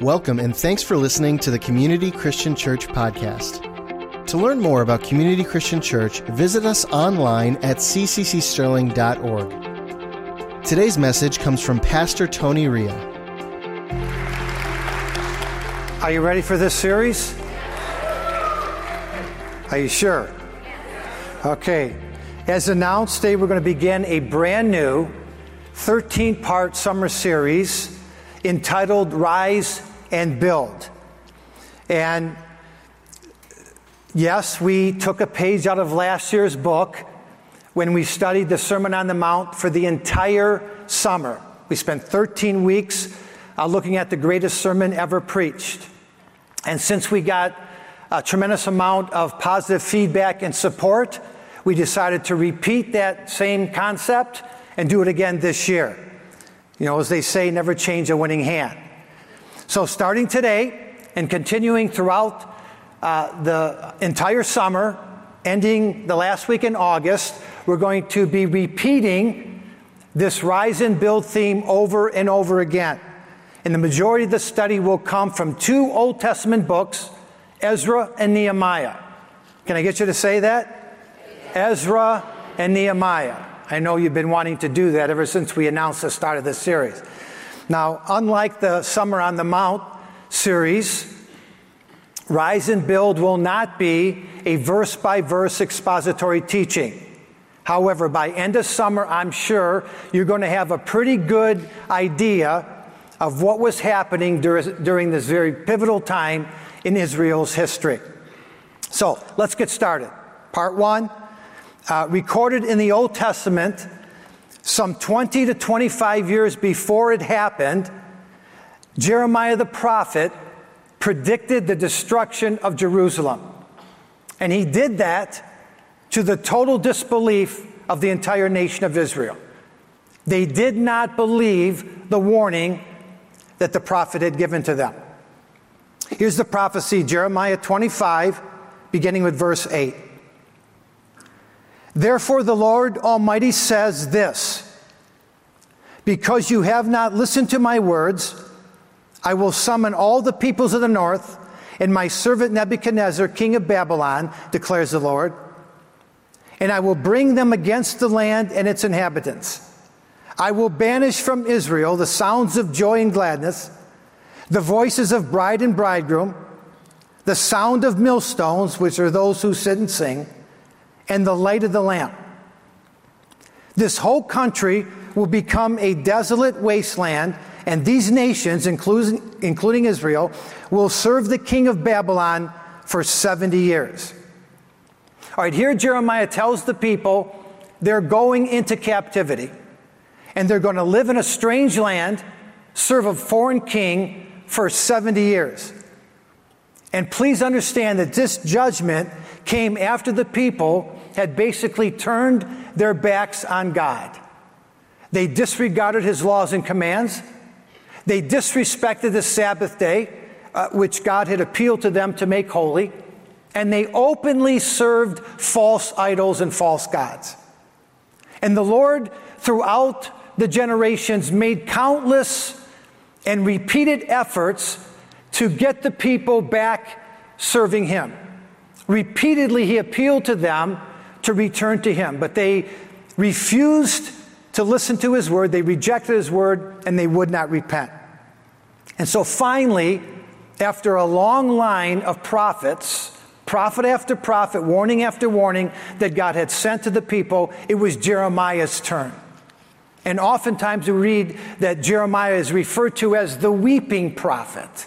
Welcome and thanks for listening to the Community Christian Church podcast. To learn more about Community Christian Church, visit us online at cccsterling.org. Today's message comes from Pastor Tony Ria. Are you ready for this series? Are you sure? Okay. As announced, today we're going to begin a brand new 13 part summer series entitled Rise and build. And yes, we took a page out of last year's book when we studied the Sermon on the Mount for the entire summer. We spent 13 weeks uh, looking at the greatest sermon ever preached. And since we got a tremendous amount of positive feedback and support, we decided to repeat that same concept and do it again this year. You know, as they say, never change a winning hand. So, starting today and continuing throughout uh, the entire summer, ending the last week in August, we're going to be repeating this rise and build theme over and over again. And the majority of the study will come from two Old Testament books, Ezra and Nehemiah. Can I get you to say that? Ezra and Nehemiah. I know you've been wanting to do that ever since we announced the start of this series. Now, unlike the Summer on the Mount series, Rise and Build will not be a verse by verse expository teaching. However, by end of summer, I'm sure you're going to have a pretty good idea of what was happening during this very pivotal time in Israel's history. So let's get started. Part one, uh, recorded in the Old Testament some 20 to 25 years before it happened, Jeremiah the prophet predicted the destruction of Jerusalem. And he did that to the total disbelief of the entire nation of Israel. They did not believe the warning that the prophet had given to them. Here's the prophecy Jeremiah 25, beginning with verse 8. Therefore, the Lord Almighty says this Because you have not listened to my words, I will summon all the peoples of the north and my servant Nebuchadnezzar, king of Babylon, declares the Lord, and I will bring them against the land and its inhabitants. I will banish from Israel the sounds of joy and gladness, the voices of bride and bridegroom, the sound of millstones, which are those who sit and sing and the light of the lamp. This whole country will become a desolate wasteland, and these nations, including, including Israel, will serve the king of Babylon for 70 years. All right, here Jeremiah tells the people they're going into captivity, and they're going to live in a strange land, serve a foreign king for 70 years. And please understand that this judgment came after the people had basically turned their backs on God. They disregarded his laws and commands. They disrespected the Sabbath day, uh, which God had appealed to them to make holy. And they openly served false idols and false gods. And the Lord, throughout the generations, made countless and repeated efforts to get the people back serving Him. Repeatedly, He appealed to them to return to him. But they refused to listen to his word, they rejected his word, and they would not repent. And so finally, after a long line of prophets, prophet after prophet, warning after warning that God had sent to the people, it was Jeremiah's turn. And oftentimes we read that Jeremiah is referred to as the weeping prophet.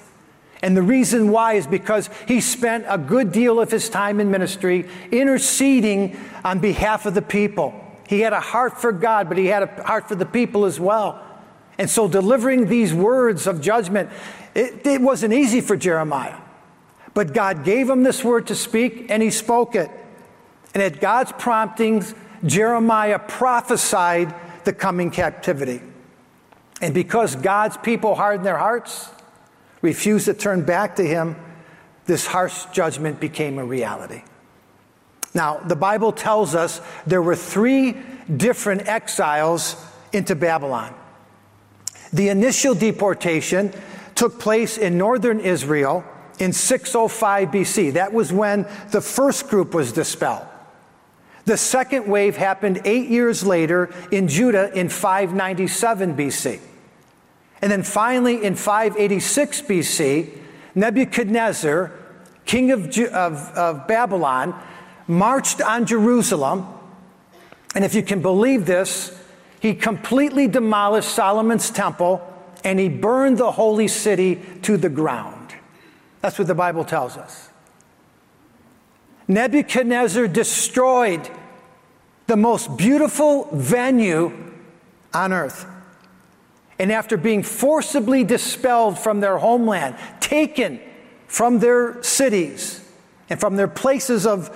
And the reason why is because he spent a good deal of his time in ministry interceding on behalf of the people. He had a heart for God, but he had a heart for the people as well. And so delivering these words of judgment, it, it wasn't easy for Jeremiah. But God gave him this word to speak, and he spoke it. And at God's promptings, Jeremiah prophesied the coming captivity. And because God's people hardened their hearts, refused to turn back to him, this harsh judgment became a reality. Now, the Bible tells us there were three different exiles into Babylon. The initial deportation took place in northern Israel in 605 BC. That was when the first group was dispelled. The second wave happened eight years later in Judah in 597 BC. And then finally in 586 BC, Nebuchadnezzar, king of, of, of Babylon, marched on Jerusalem. And if you can believe this, he completely demolished Solomon's temple and he burned the holy city to the ground. That's what the Bible tells us. Nebuchadnezzar destroyed the most beautiful venue on earth. And after being forcibly dispelled from their homeland, taken from their cities and from their places of,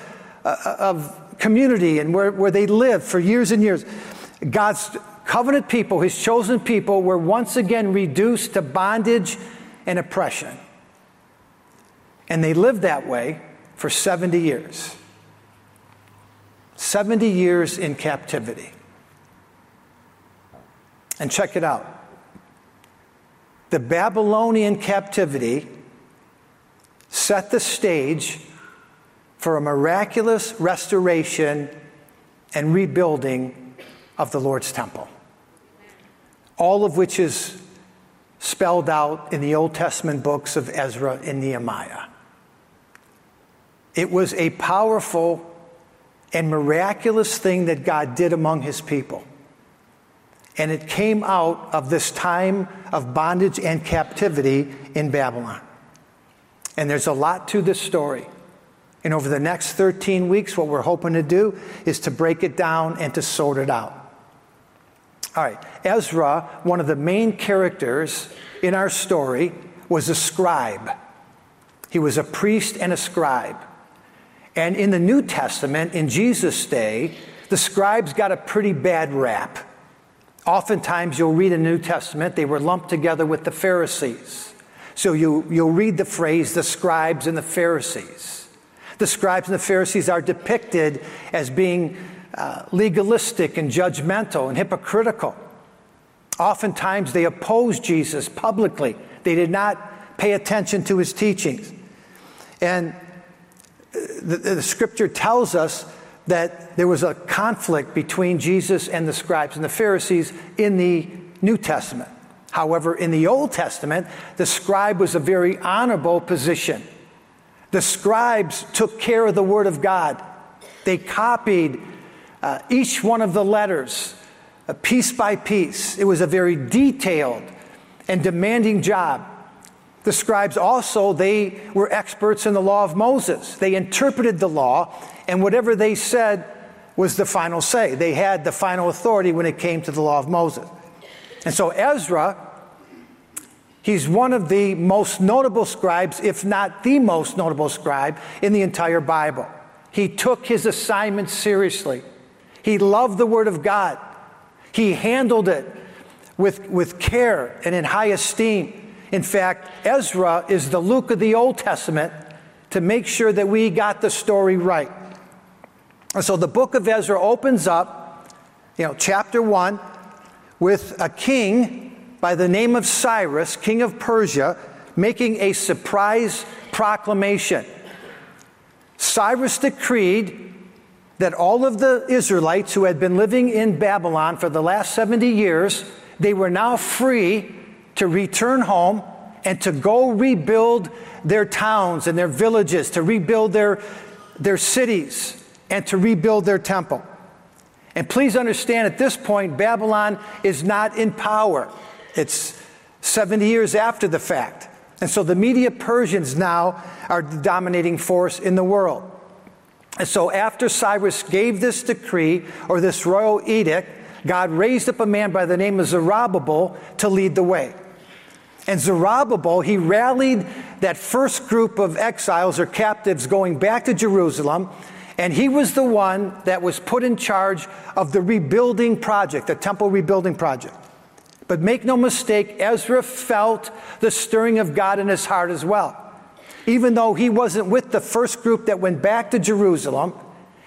uh, of community and where, where they lived for years and years, God's covenant people, his chosen people, were once again reduced to bondage and oppression. And they lived that way for 70 years. 70 years in captivity. And check it out. The Babylonian captivity set the stage for a miraculous restoration and rebuilding of the Lord's temple. All of which is spelled out in the Old Testament books of Ezra and Nehemiah. It was a powerful and miraculous thing that God did among his people. And it came out of this time of bondage and captivity in Babylon. And there's a lot to this story. And over the next 13 weeks, what we're hoping to do is to break it down and to sort it out. All right, Ezra, one of the main characters in our story, was a scribe. He was a priest and a scribe. And in the New Testament, in Jesus' day, the scribes got a pretty bad rap. Oftentimes, you'll read in the New Testament, they were lumped together with the Pharisees. So you, you'll read the phrase, the scribes and the Pharisees. The scribes and the Pharisees are depicted as being uh, legalistic and judgmental and hypocritical. Oftentimes, they opposed Jesus publicly, they did not pay attention to his teachings. And the, the scripture tells us that there was a conflict between Jesus and the scribes and the Pharisees in the New Testament. However, in the Old Testament, the scribe was a very honorable position. The scribes took care of the Word of God, they copied uh, each one of the letters uh, piece by piece. It was a very detailed and demanding job. The scribes also, they were experts in the law of Moses. They interpreted the law, and whatever they said was the final say. They had the final authority when it came to the law of Moses. And so Ezra, he's one of the most notable scribes, if not the most notable scribe in the entire Bible. He took his assignment seriously. He loved the Word of God. He handled it with, with care and in high esteem. In fact, Ezra is the Luke of the Old Testament to make sure that we got the story right. And so the book of Ezra opens up, you know, chapter 1, with a king by the name of Cyrus, king of Persia, making a surprise proclamation. Cyrus decreed that all of the Israelites who had been living in Babylon for the last 70 years, they were now free to return home and to go rebuild their towns and their villages, to rebuild their, their cities, and to rebuild their temple. And please understand at this point, Babylon is not in power. It's 70 years after the fact. And so the Media Persians now are the dominating force in the world. And so after Cyrus gave this decree or this royal edict, God raised up a man by the name of Zerubbabel to lead the way. And Zerubbabel, he rallied that first group of exiles or captives going back to Jerusalem, and he was the one that was put in charge of the rebuilding project, the temple rebuilding project. But make no mistake, Ezra felt the stirring of God in his heart as well. Even though he wasn't with the first group that went back to Jerusalem,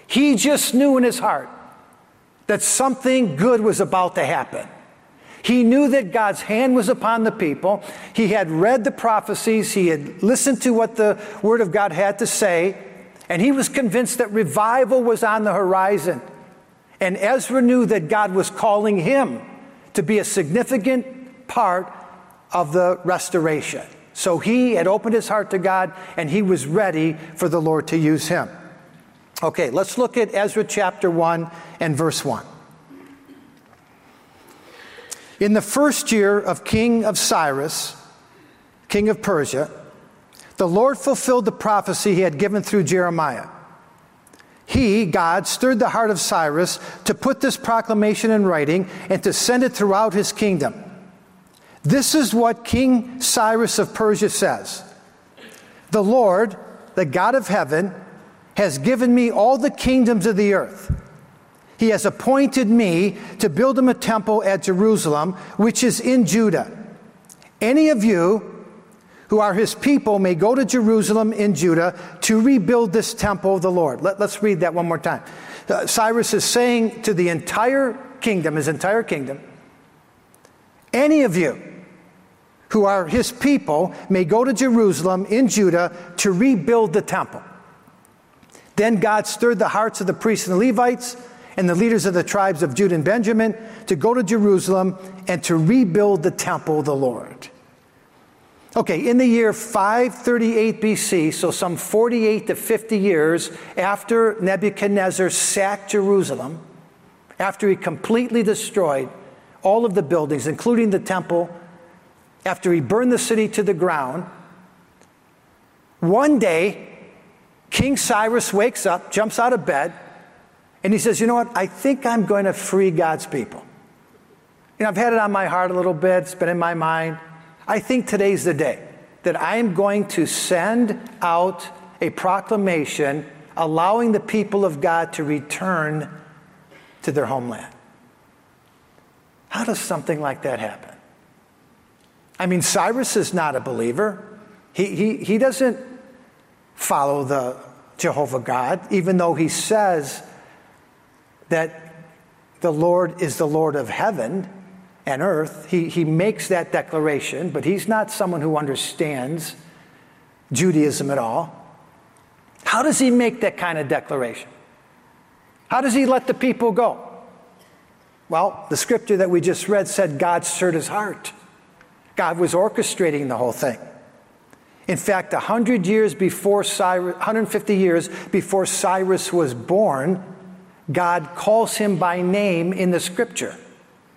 he just knew in his heart that something good was about to happen. He knew that God's hand was upon the people. He had read the prophecies. He had listened to what the Word of God had to say. And he was convinced that revival was on the horizon. And Ezra knew that God was calling him to be a significant part of the restoration. So he had opened his heart to God and he was ready for the Lord to use him. Okay, let's look at Ezra chapter 1 and verse 1. In the first year of King of Cyrus, king of Persia, the Lord fulfilled the prophecy he had given through Jeremiah. He, God, stirred the heart of Cyrus to put this proclamation in writing and to send it throughout his kingdom. This is what King Cyrus of Persia says The Lord, the God of heaven, has given me all the kingdoms of the earth. He has appointed me to build him a temple at Jerusalem, which is in Judah. Any of you who are his people may go to Jerusalem in Judah to rebuild this temple of the Lord. Let, us read that one more time. Uh, Cyrus is saying to the entire kingdom, his entire kingdom, any of you who are his people may go to Jerusalem in Judah to rebuild the temple. Then God stirred the hearts of the priests and the Levites and the leaders of the tribes of Judah and Benjamin to go to Jerusalem and to rebuild the temple of the Lord. Okay, in the year 538 BC, so some 48 to 50 years after Nebuchadnezzar sacked Jerusalem, after he completely destroyed all of the buildings, including the temple, after he burned the city to the ground, one day, King Cyrus wakes up, jumps out of bed, and he says, You know what? I think I'm going to free God's people. You know, I've had it on my heart a little bit, it's been in my mind. I think today's the day that I am going to send out a proclamation allowing the people of God to return to their homeland. How does something like that happen? I mean, Cyrus is not a believer. He, he, he doesn't follow the Jehovah God, even though he says that the Lord is the Lord of heaven and earth. He, he makes that declaration, but he's not someone who understands Judaism at all. How does he make that kind of declaration? How does he let the people go? Well, the scripture that we just read said God stirred his heart. God was orchestrating the whole thing. In fact, 100 years before Cyrus, 150 years before Cyrus was born, God calls him by name in the scripture.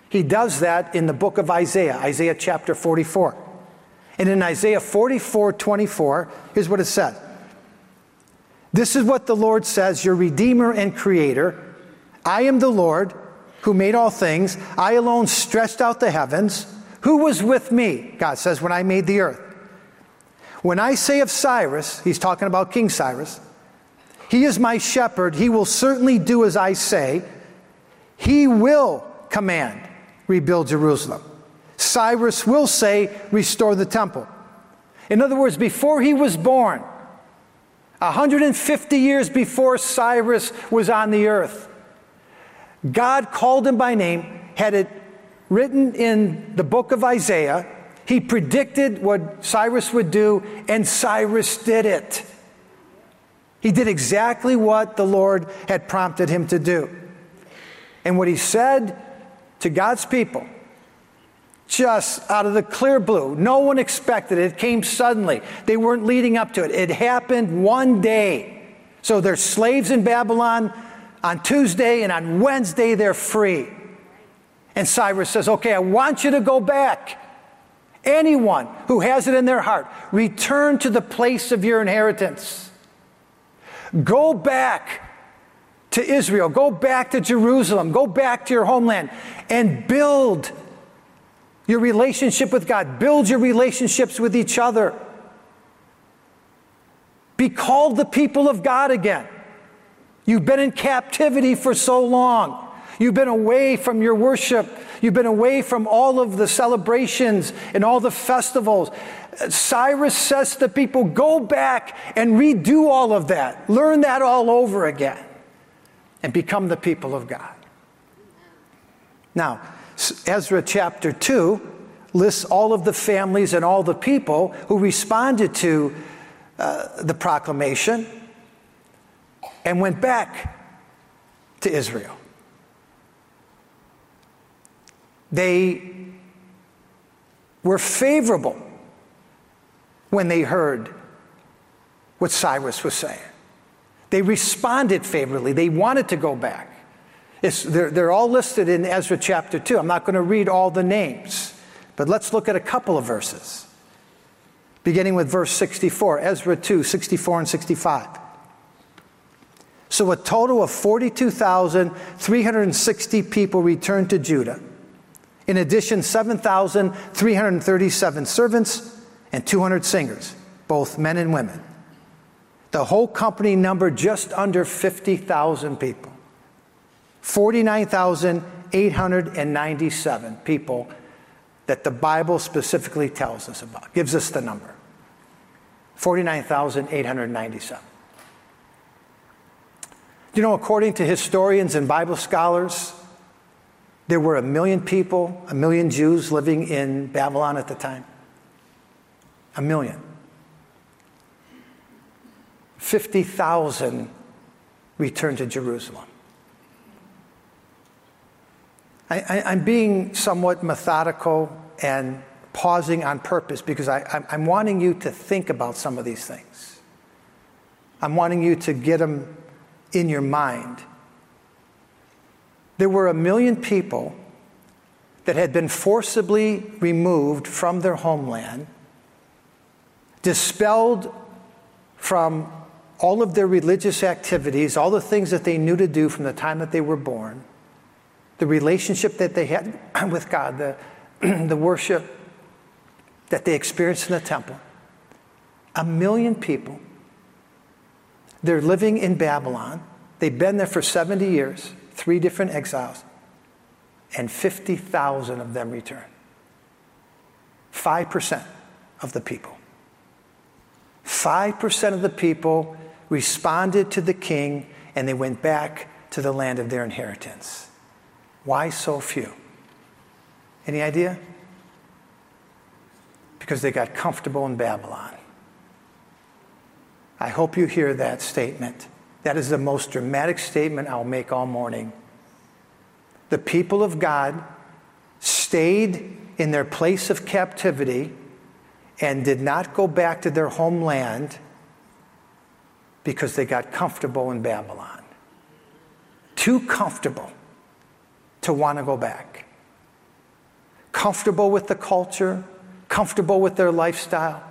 He does that in the book of Isaiah, Isaiah chapter 44. And in Isaiah 44 24, here's what it says This is what the Lord says, your Redeemer and Creator. I am the Lord who made all things. I alone stretched out the heavens. Who was with me, God says, when I made the earth? When I say of Cyrus, he's talking about King Cyrus, he is my shepherd. He will certainly do as I say. He will command, rebuild Jerusalem. Cyrus will say, restore the temple. In other words, before he was born, 150 years before Cyrus was on the earth, God called him by name, had it written in the book of Isaiah. He predicted what Cyrus would do, and Cyrus did it. He did exactly what the Lord had prompted him to do. And what he said to God's people, just out of the clear blue, no one expected it. It came suddenly. They weren't leading up to it. It happened one day. So they're slaves in Babylon on Tuesday, and on Wednesday they're free. And Cyrus says, Okay, I want you to go back. Anyone who has it in their heart, return to the place of your inheritance. Go back to Israel, go back to Jerusalem, go back to your homeland, and build your relationship with God, build your relationships with each other. Be called the people of God again. You've been in captivity for so long. You've been away from your worship. You've been away from all of the celebrations and all the festivals. Cyrus says to the people, go back and redo all of that. Learn that all over again and become the people of God. Now, Ezra chapter 2 lists all of the families and all the people who responded to uh, the proclamation and went back to Israel. They were favorable when they heard what Cyrus was saying. They responded favorably. They wanted to go back. They're, they're all listed in Ezra chapter 2. I'm not going to read all the names, but let's look at a couple of verses. Beginning with verse 64, Ezra 2, 64 and 65. So a total of 42,360 people returned to Judah. In addition, 7,337 servants and 200 singers, both men and women. The whole company numbered just under 50,000 people. 49,897 people that the Bible specifically tells us about, gives us the number 49,897. You know, according to historians and Bible scholars, there were a million people, a million Jews living in Babylon at the time. A million. 50,000 returned to Jerusalem. I, am being somewhat methodical and pausing on purpose because I, I'm wanting you to think about some of these things. I'm wanting you to get them in your mind. There were a million people that had been forcibly removed from their homeland, dispelled from all of their religious activities, all the things that they knew to do from the time that they were born, the relationship that they had with God, the, the worship that they experienced in the temple. A million people. They're living in Babylon. They've been there for 70 years, three different exiles, and 50,000 of them return. 5% of the people. 5% of the people responded to the king and they went back to the land of their inheritance. Why so few? Any idea? Because they got comfortable in Babylon. I hope you hear that statement. That is the most dramatic statement I'll make all morning. The people of God stayed in their place of captivity and did not go back to their homeland because they got comfortable in Babylon. Too comfortable to want to go back. Comfortable with the culture, comfortable with their lifestyle,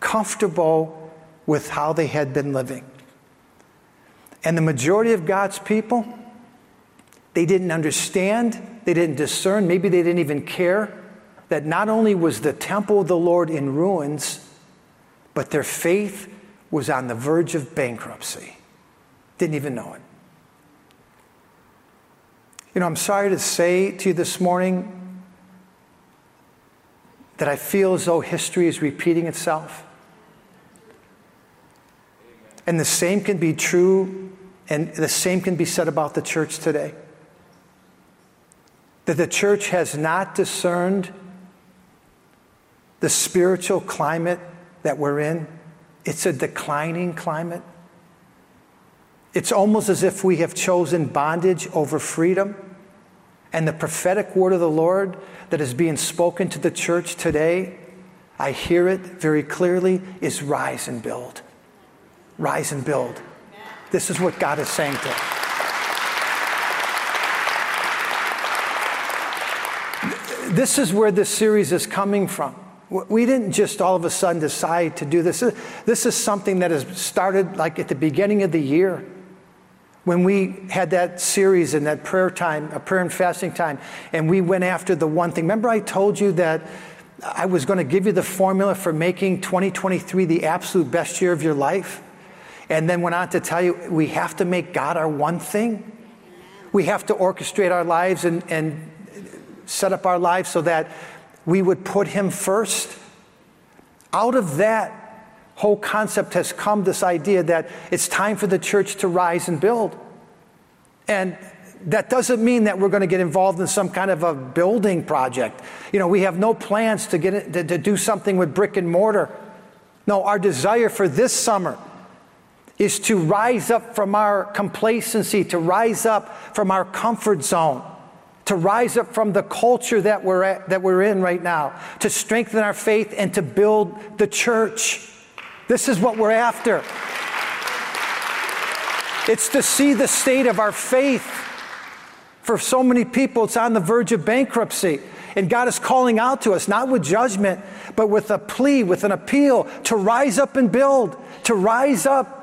comfortable with how they had been living. And the majority of God's people, they didn't understand, they didn't discern, maybe they didn't even care that not only was the temple of the Lord in ruins, but their faith was on the verge of bankruptcy. Didn't even know it. You know, I'm sorry to say to you this morning that I feel as though history is repeating itself. And the same can be true, and the same can be said about the church today. That the church has not discerned the spiritual climate that we're in it's a declining climate. It's almost as if we have chosen bondage over freedom. And the prophetic word of the Lord that is being spoken to the church today, I hear it very clearly, is rise and build. Rise and build. This is what God is saying to us. This is where this series is coming from. We didn't just all of a sudden decide to do this. This is something that has started like at the beginning of the year when we had that series and that prayer time, a prayer and fasting time, and we went after the one thing. Remember, I told you that I was going to give you the formula for making 2023 the absolute best year of your life? And then went on to tell you we have to make God our one thing. We have to orchestrate our lives and, and set up our lives so that we would put him first. Out of that whole concept has come this idea that it's time for the church to rise and build. And that doesn't mean that we're going to get involved in some kind of a building project. You know, we have no plans to get it, to, to do something with brick and mortar. No, our desire for this summer is to rise up from our complacency, to rise up from our comfort zone, to rise up from the culture that we're, at, that we're in right now, to strengthen our faith and to build the church. This is what we're after. It's to see the state of our faith. For so many people, it's on the verge of bankruptcy. And God is calling out to us, not with judgment, but with a plea, with an appeal to rise up and build, to rise up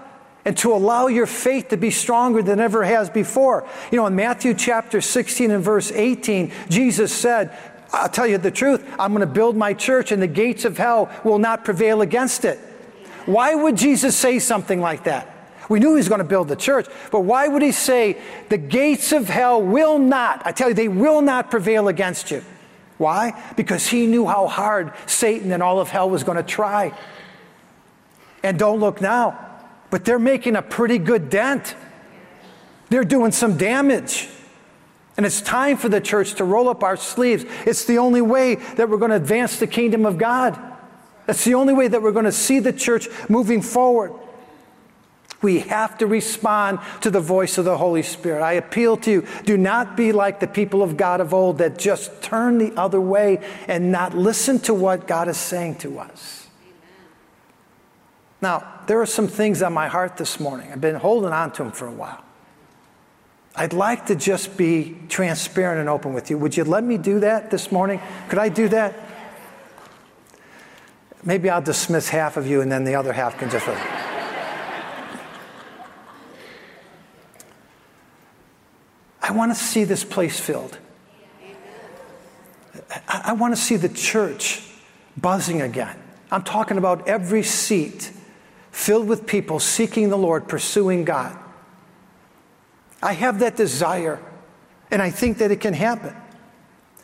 and to allow your faith to be stronger than ever has before. You know, in Matthew chapter 16 and verse 18, Jesus said, I'll tell you the truth, I'm going to build my church and the gates of hell will not prevail against it. Why would Jesus say something like that? We knew he was going to build the church, but why would he say, the gates of hell will not, I tell you, they will not prevail against you? Why? Because he knew how hard Satan and all of hell was going to try. And don't look now but they're making a pretty good dent. They're doing some damage. And it's time for the church to roll up our sleeves. It's the only way that we're going to advance the kingdom of God. That's the only way that we're going to see the church moving forward. We have to respond to the voice of the Holy Spirit. I appeal to you do not be like the people of God of old that just turn the other way and not listen to what God is saying to us. Now, there are some things on my heart this morning. I've been holding on to them for a while. I'd like to just be transparent and open with you. Would you let me do that this morning? Could I do that? Maybe I'll dismiss half of you and then the other half can just. I want to see this place filled. I want to see the church buzzing again. I'm talking about every seat filled with people seeking the Lord, pursuing God. I have that desire, and I think that it can happen.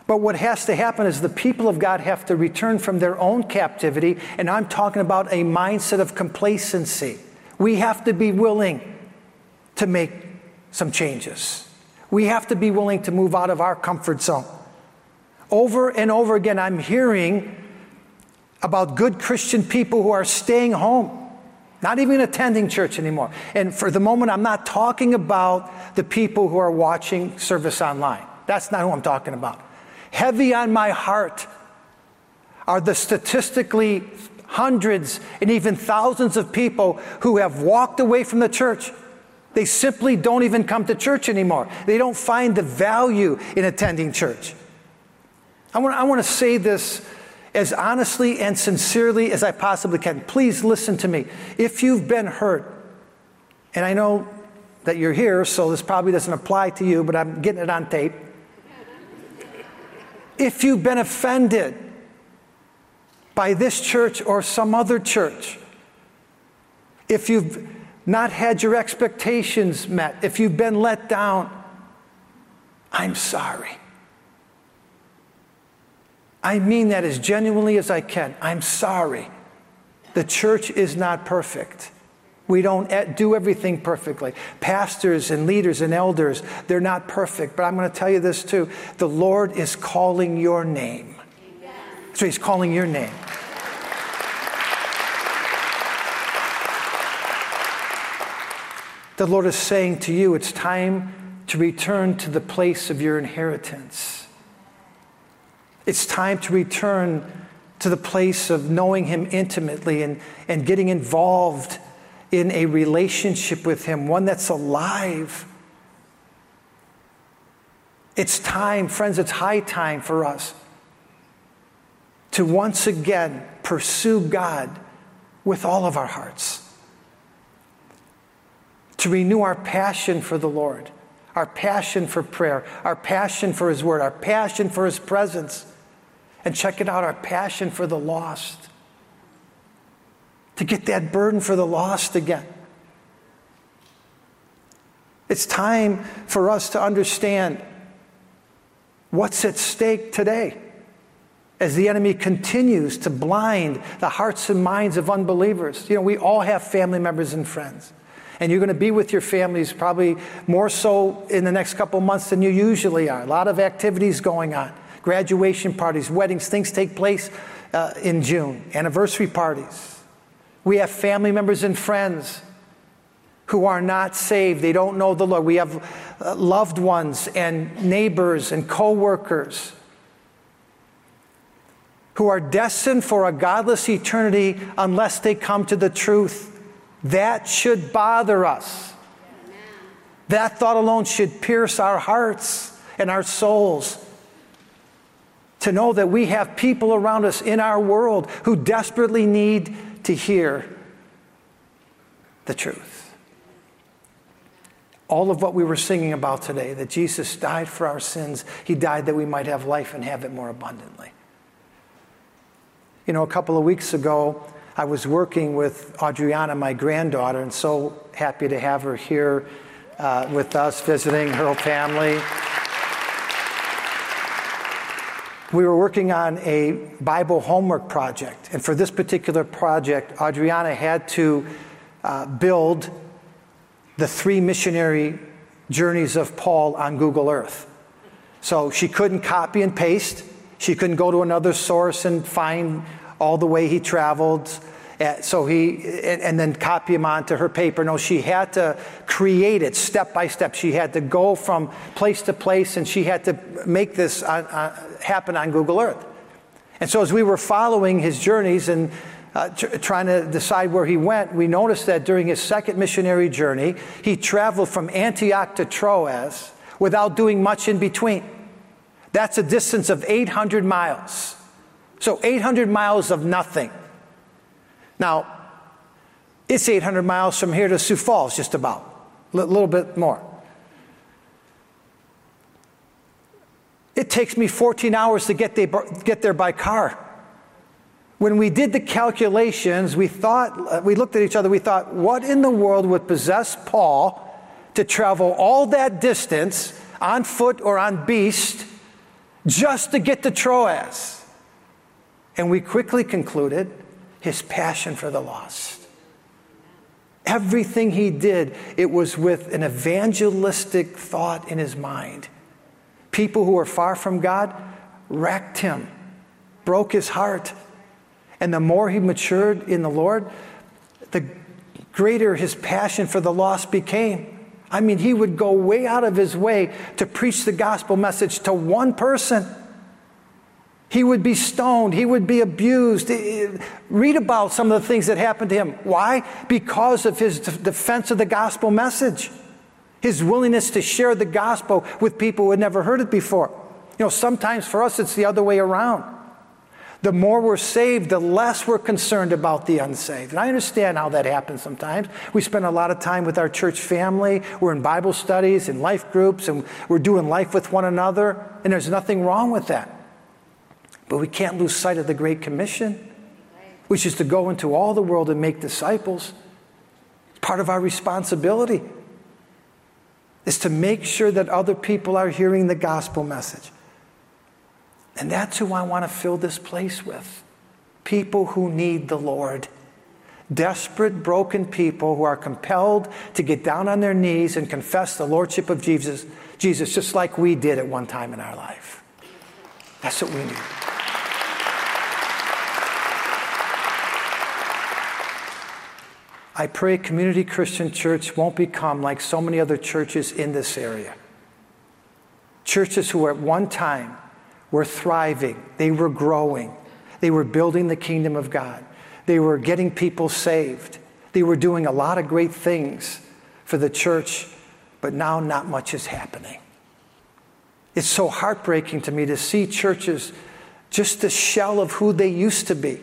But what has to happen is the people of God have to return from their own captivity, and I'm talking about a mindset of complacency. We have to be willing to make some changes. We have to be willing to move out of our comfort zone. Over and over again, I'm hearing about good Christian people who are staying home not even attending church anymore. And for the moment, I'm not talking about the people who are watching service online. That's not who I'm talking about. Heavy on my heart are the statistically hundreds and even thousands of people who have walked away from the church. They simply don't even come to church anymore. They don't find the value in attending church. I want, I want to say this as honestly and sincerely as I possibly can. Please listen to me. If you've been hurt, and I know that you're here, so this probably doesn't apply to you, but I'm getting it on tape. If you've been offended by this church or some other church, if you've not had your expectations met, if you've been let down, I'm sorry. I mean that as genuinely as I can. I'm sorry. The church is not perfect. We don't do everything perfectly. Pastors and leaders and elders, they're not perfect. But I'm going to tell you this too the Lord is calling your name. So He's calling your name. The Lord is saying to you, it's time to return to the place of your inheritance. It's time to return to the place of knowing Him intimately and, and getting involved in a relationship with Him, one that's alive. It's time, friends, it's high time for us to once again pursue God with all of our hearts, to renew our passion for the Lord, our passion for prayer, our passion for His Word, our passion for His presence and check it out our passion for the lost. To get that burden for the lost again. It's time for us to understand what's at stake today as the enemy continues to blind the hearts and minds of unbelievers. You know, we all have family members and friends. And you're going to be with your families probably more so in the next couple months than you usually are. A lot of activities going on graduation parties, weddings, things take place uh, in June, anniversary parties. We have family members and friends who are not saved. They don't know the Lord. We have uh, loved ones and neighbors and coworkers who are destined for a godless eternity unless they come to the truth. That should bother us. That thought alone should pierce our hearts and our souls. To know that we have people around us in our world who desperately need to hear the truth. All of what we were singing about today, that Jesus died for our sins, He died that we might have life and have it more abundantly. You know, a couple of weeks ago, I was working with Adriana, my granddaughter, and so happy to have her here uh, with us, visiting her family. We were working on a Bible homework project, and for this particular project, Adriana had to uh, build the three missionary journeys of Paul on Google Earth. So she couldn't copy and paste. She couldn't go to another source and find all the way he traveled. So he, and, then copy him onto her paper. No, she had to create it step by step. She had to go from place to place and she had to make this on, happen on Google Earth. And so as we were following his journeys and uh, tr- trying to decide where he went, we noticed that during his second missionary journey, he traveled from Antioch to Troas without doing much in between. That's a distance of 800 miles. So 800 miles of nothing. Now, it's 800 miles from here to Sioux Falls, just about, a little bit more. It takes me 14 hours to get there, get there by car. When we did the calculations, we thought, uh, we looked at each other, we thought, what in the world would possess Paul to travel all that distance on foot or on beast just to get to Troas? And we quickly concluded his passion for the lost. Everything he did, it was with an evangelistic thought in his mind. People who were far from God wrecked him, broke his heart. And the more he matured in the Lord, the greater his passion for the lost became. I mean, he would go way out of his way to preach the gospel message to one person. He would be stoned. He would be abused. Eh, eh, read about some of the things that happened to him. Why? Because of his defense of the gospel message, his willingness to share the gospel with people who had never heard it before. You know, sometimes for us it's the other way around. The more we're saved, the less we're concerned about the unsaved. And I understand how that happens sometimes. We spend a lot of time with our church family. We're in Bible studies and life groups, and we're doing life with one another, and there's nothing wrong with that. But we can't lose sight of the Great Commission, which is to go into all the world and make disciples. It's part of our responsibility is to make sure that other people are hearing the gospel message. And that's who I want to fill this place with. People who need the Lord. Desperate, broken people who are compelled to get down on their knees and confess the Lordship of Jesus, Jesus, just like we did at one time in our life. That's what we need. I pray Community Christian Church won't become like so many other churches in this area. Churches who at one time were thriving, they were growing, they were building the kingdom of God, they were getting people saved, they were doing a lot of great things for the church, but now not much is happening. It's so heartbreaking to me to see churches just the shell of who they used to be,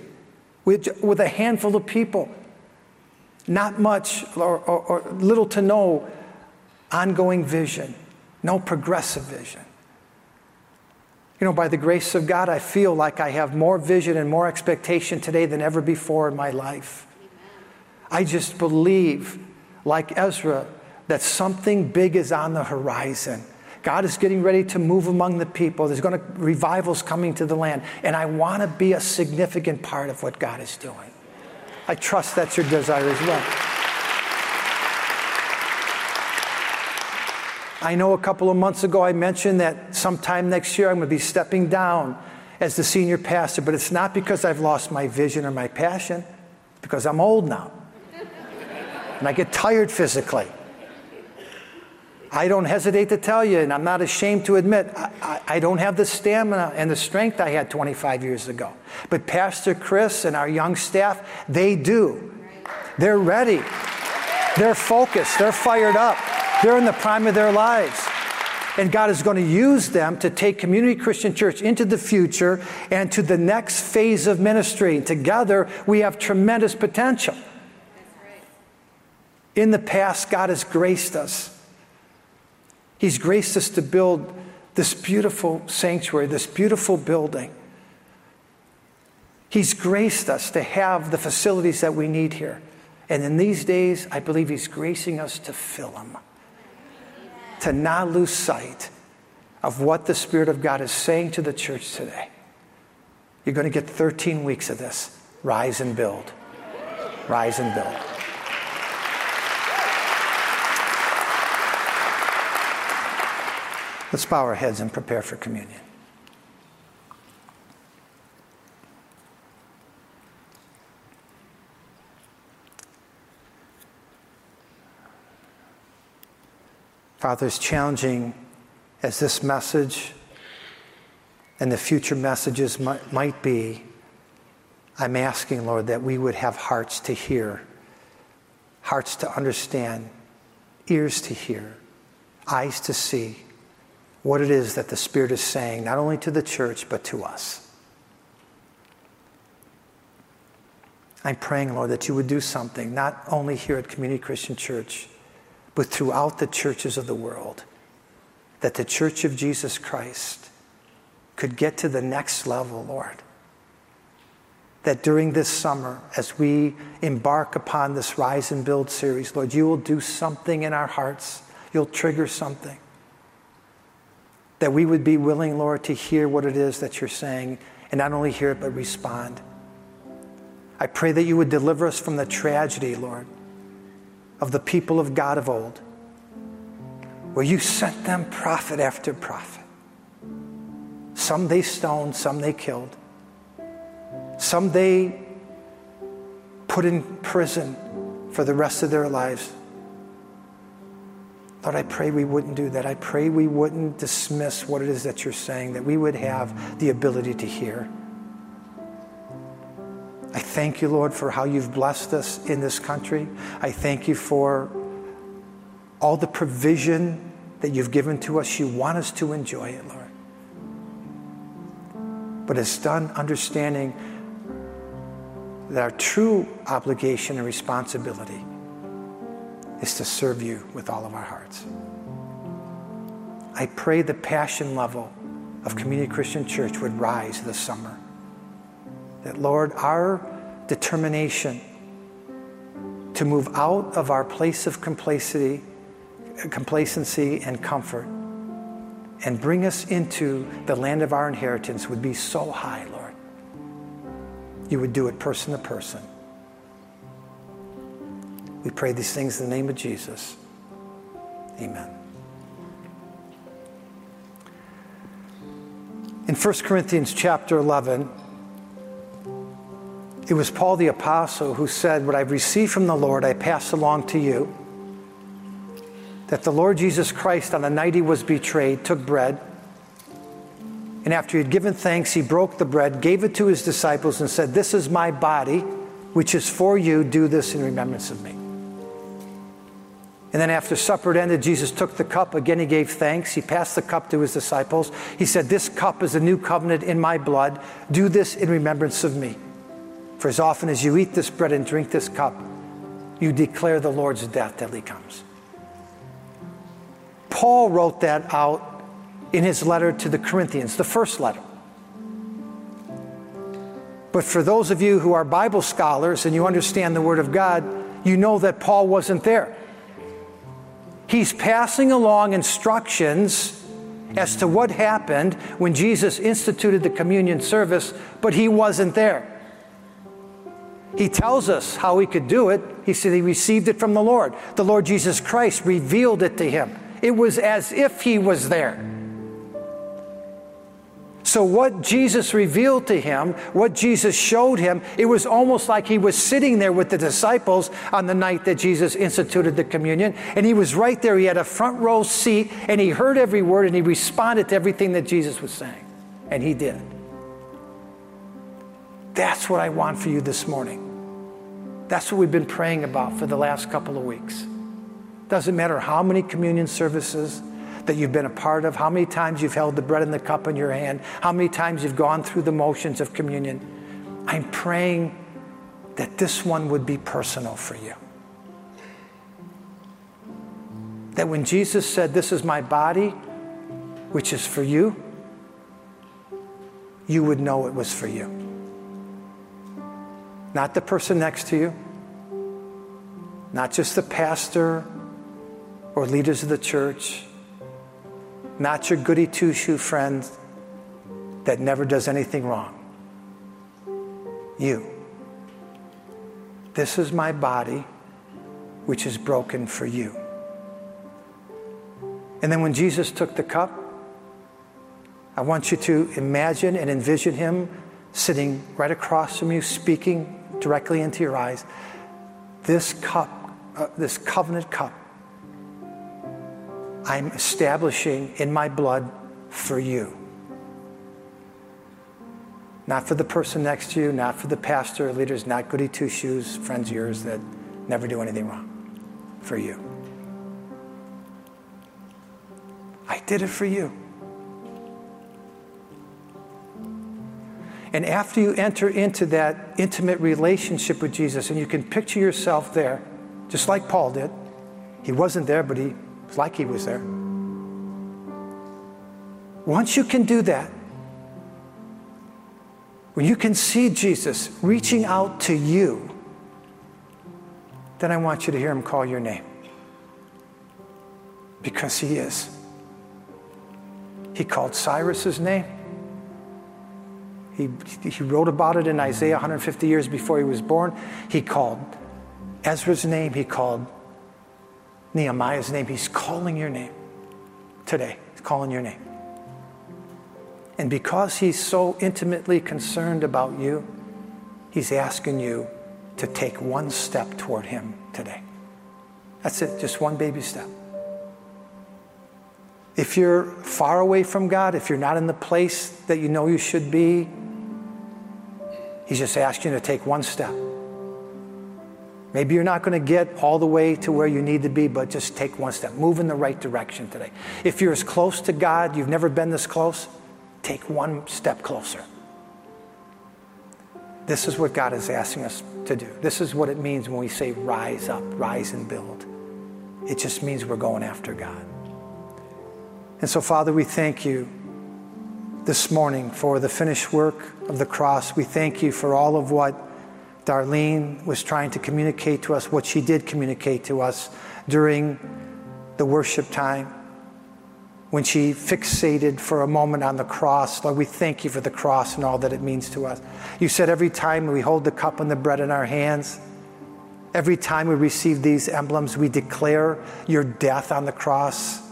with, with a handful of people not much or, or, or little to no ongoing vision, no progressive vision. You know, by the grace of God, I feel like I have more vision and more expectation today than ever before in my life. I just believe, like Ezra, that something big is on the horizon. God is getting ready to move among the people. There's going to revivals coming to the land, and I want to be a significant part of what God is doing. I trust that's your desire as well. I know a couple of months ago I mentioned that sometime next year I'm going to be stepping down as the senior pastor, but it's not because I've lost my vision or my passion, because I'm old now. and I get tired physically. I don't hesitate to tell you, and I'm not ashamed to admit, I, I, I, don't have the stamina and the strength I had 25 years ago. But Pastor Chris and our young staff, they do. They're ready. They're focused. They're fired up. They're in the prime of their lives. And God is going to use them to take Community Christian Church into the future and to the next phase of ministry. Together, we have tremendous potential. In the past, God has graced us. He's graced us to build this beautiful sanctuary, this beautiful building. He's graced us to have the facilities that we need here. And in these days, I believe He's gracing us to fill them, to not lose sight of what the Spirit of God is saying to the church today. You're going to get 13 weeks of this. Rise and build. Rise and build. Let's bow our heads and prepare for communion. Father, as challenging as this message and the future messages might, might be, I'm asking, Lord, that we would have hearts to hear, hearts to understand, ears to hear, eyes to see what it is that the Spirit is saying, not only to the church, but to us. I'm praying, Lord, that you would do something, not only here at Community Christian Church but throughout the churches of the world, that the church of Jesus Christ could get to the next level, Lord. That during this summer, as we embark upon this Rise and Build series, Lord, you will do something in our hearts. You'll trigger something. That we would be willing, Lord, to hear what it is that you're saying, and not only hear it, but respond. I pray that you would deliver us from the tragedy, Lord, of the people of God of old, where you sent them prophet after prophet. Some they stoned, some they killed, some they put in prison for the rest of their lives. Lord, I pray we wouldn't do that. I pray we wouldn't dismiss what it is that you're saying, that we would have the ability to hear. I thank you, Lord, for how you've blessed us in this country. I thank you for all the provision that you've given to us. You want us to enjoy it, Lord. But it's done understanding that our true obligation and responsibility is to serve you with all of our hearts. I pray the passion level of Community Christian Church would rise this summer. That, Lord, our determination to move out of our place of complacency, complacency and comfort and bring us into the land of our inheritance would be so high, Lord. You would do it person to person. We pray these things in the name of Jesus. Amen. In 1 Corinthians chapter 11, it was Paul the Apostle who said, What I've received from the Lord, I pass along to you. That the Lord Jesus Christ, on the night he was betrayed, took bread. And after he had given thanks, he broke the bread, gave it to his disciples, and said, This is my body, which is for you. Do this in remembrance of me. And then after supper had ended, Jesus took the cup. Again, he gave thanks. He passed the cup to his disciples. He said, This cup is a new covenant in my blood. Do this in remembrance of me. For as often as you eat this bread and drink this cup, you declare the Lord's death till he comes. Paul wrote that out in his letter to the Corinthians, the first letter. But for those of you who are Bible scholars and you understand the Word of God, you know that Paul wasn't there. He's passing along instructions as to what happened when Jesus instituted the communion service, but he wasn't there. He tells us how he could do it. He said he received it from the Lord. The Lord Jesus Christ revealed it to him It was as if he was there. So, what Jesus revealed to him, what Jesus showed him, it was almost like he was sitting there with the disciples on the night that Jesus instituted the communion. And he was right there. He had a front row seat and he heard every word and he responded to everything that Jesus was saying. And he did. That's what I want for you this morning. That's what we've been praying about for the last couple of weeks. Doesn't matter how many communion services, that you've been a part of, how many times you've held the bread and the cup in your hand, how many times you've gone through the motions of communion. I'm praying that this one would be personal for you. That when Jesus said, This is my body, which is for you, you would know it was for you. Not the person next to you, not just the pastor or leaders of the church, not your goody two shoe friend that never does anything wrong. You. This is my body, which is broken for you. And then when Jesus took the cup, I want you to imagine and envision him sitting right across from you, speaking directly into your eyes. This cup, uh, this covenant cup, I'm establishing in my blood for you. Not for the person next to you, not for the pastor, leaders, not goody two shoes, friends of yours that never do anything wrong. For you. I did it for you. And after you enter into that intimate relationship with Jesus, and you can picture yourself there, just like Paul did, he wasn't there, but he it's like he was there. Once you can do that, when you can see Jesus reaching out to you, then I want you to hear him call your name. Because he is. He called Cyrus's name. He, he wrote about it in Isaiah 150 years before he was born. He called Ezra's name. He called Nehemiah's name. He's calling your name today. He's calling your name. And because he's so intimately concerned about you, he's asking you to take one step toward him today. That's it, just one baby step. If you're far away from God, if you're not in the place that you know you should be, he's just asking you to take one step. Maybe you're not going to get all the way to where you need to be, but just take one step. Move in the right direction today. If you're as close to God, you've never been this close, take one step closer. This is what God is asking us to do. This is what it means when we say rise up, rise and build. It just means we're going after God. And so, Father, we thank you this morning for the finished work of the cross. We thank you for all of what Darlene was trying to communicate to us what she did communicate to us during the worship time when she fixated for a moment on the cross. Lord, we thank you for the cross and all that it means to us. You said every time we hold the cup and the bread in our hands, every time we receive these emblems, we declare your death on the cross.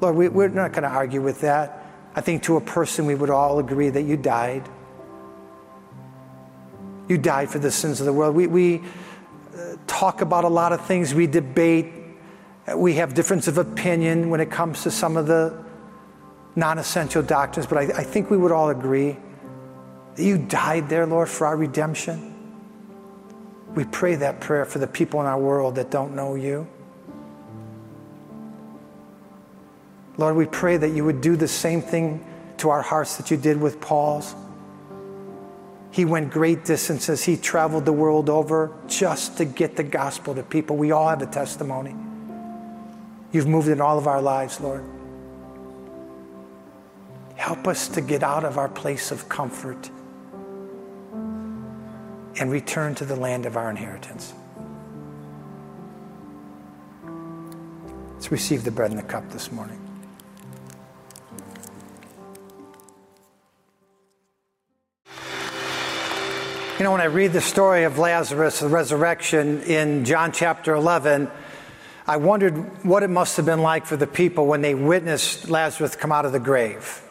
Lord, we, are not going to argue with that. I think to a person we would all agree that you died. You died for the sins of the world. We, we uh, talk about a lot of things, we debate, we have difference of opinion when it comes to some of the non essential doctrines, but I, I think we would all agree that you died there, Lord, for our redemption. We pray that prayer for the people in our world that don't know you. Lord, we pray that you would do the same thing to our hearts that you did with Paul's. He went great distances. He traveled the world over just to get the gospel to people. We all have a testimony. You've moved in all of our lives, Lord. Help us to get out of our place of comfort and return to the land of our inheritance. Let's receive the bread and the cup this morning. You know, when I read the story of Lazarus, the resurrection in John chapter 11, I wondered what it must have been like for the people when they witnessed Lazarus come out of the grave.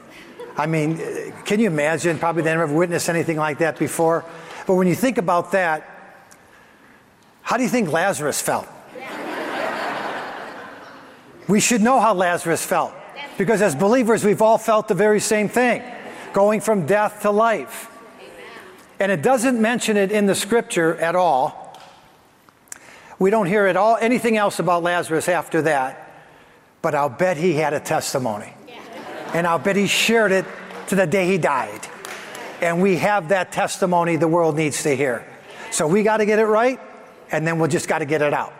I mean, can you imagine? Probably they never witnessed anything like that before. But when you think about that, how do you think Lazarus felt? we should know how Lazarus felt because as believers, we've all felt the very same thing going from death to life. And it doesn't mention it in the scripture at all. We don't hear at all anything else about Lazarus after that, but I'll bet he had a testimony. And I'll bet he shared it to the day he died. And we have that testimony the world needs to hear. So we got to get it right, and then we'll just got to get it out.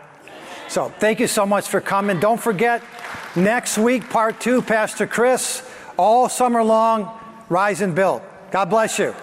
So thank you so much for coming. Don't forget, next week, part two, Pastor Chris, all summer long, rise and build. God bless you.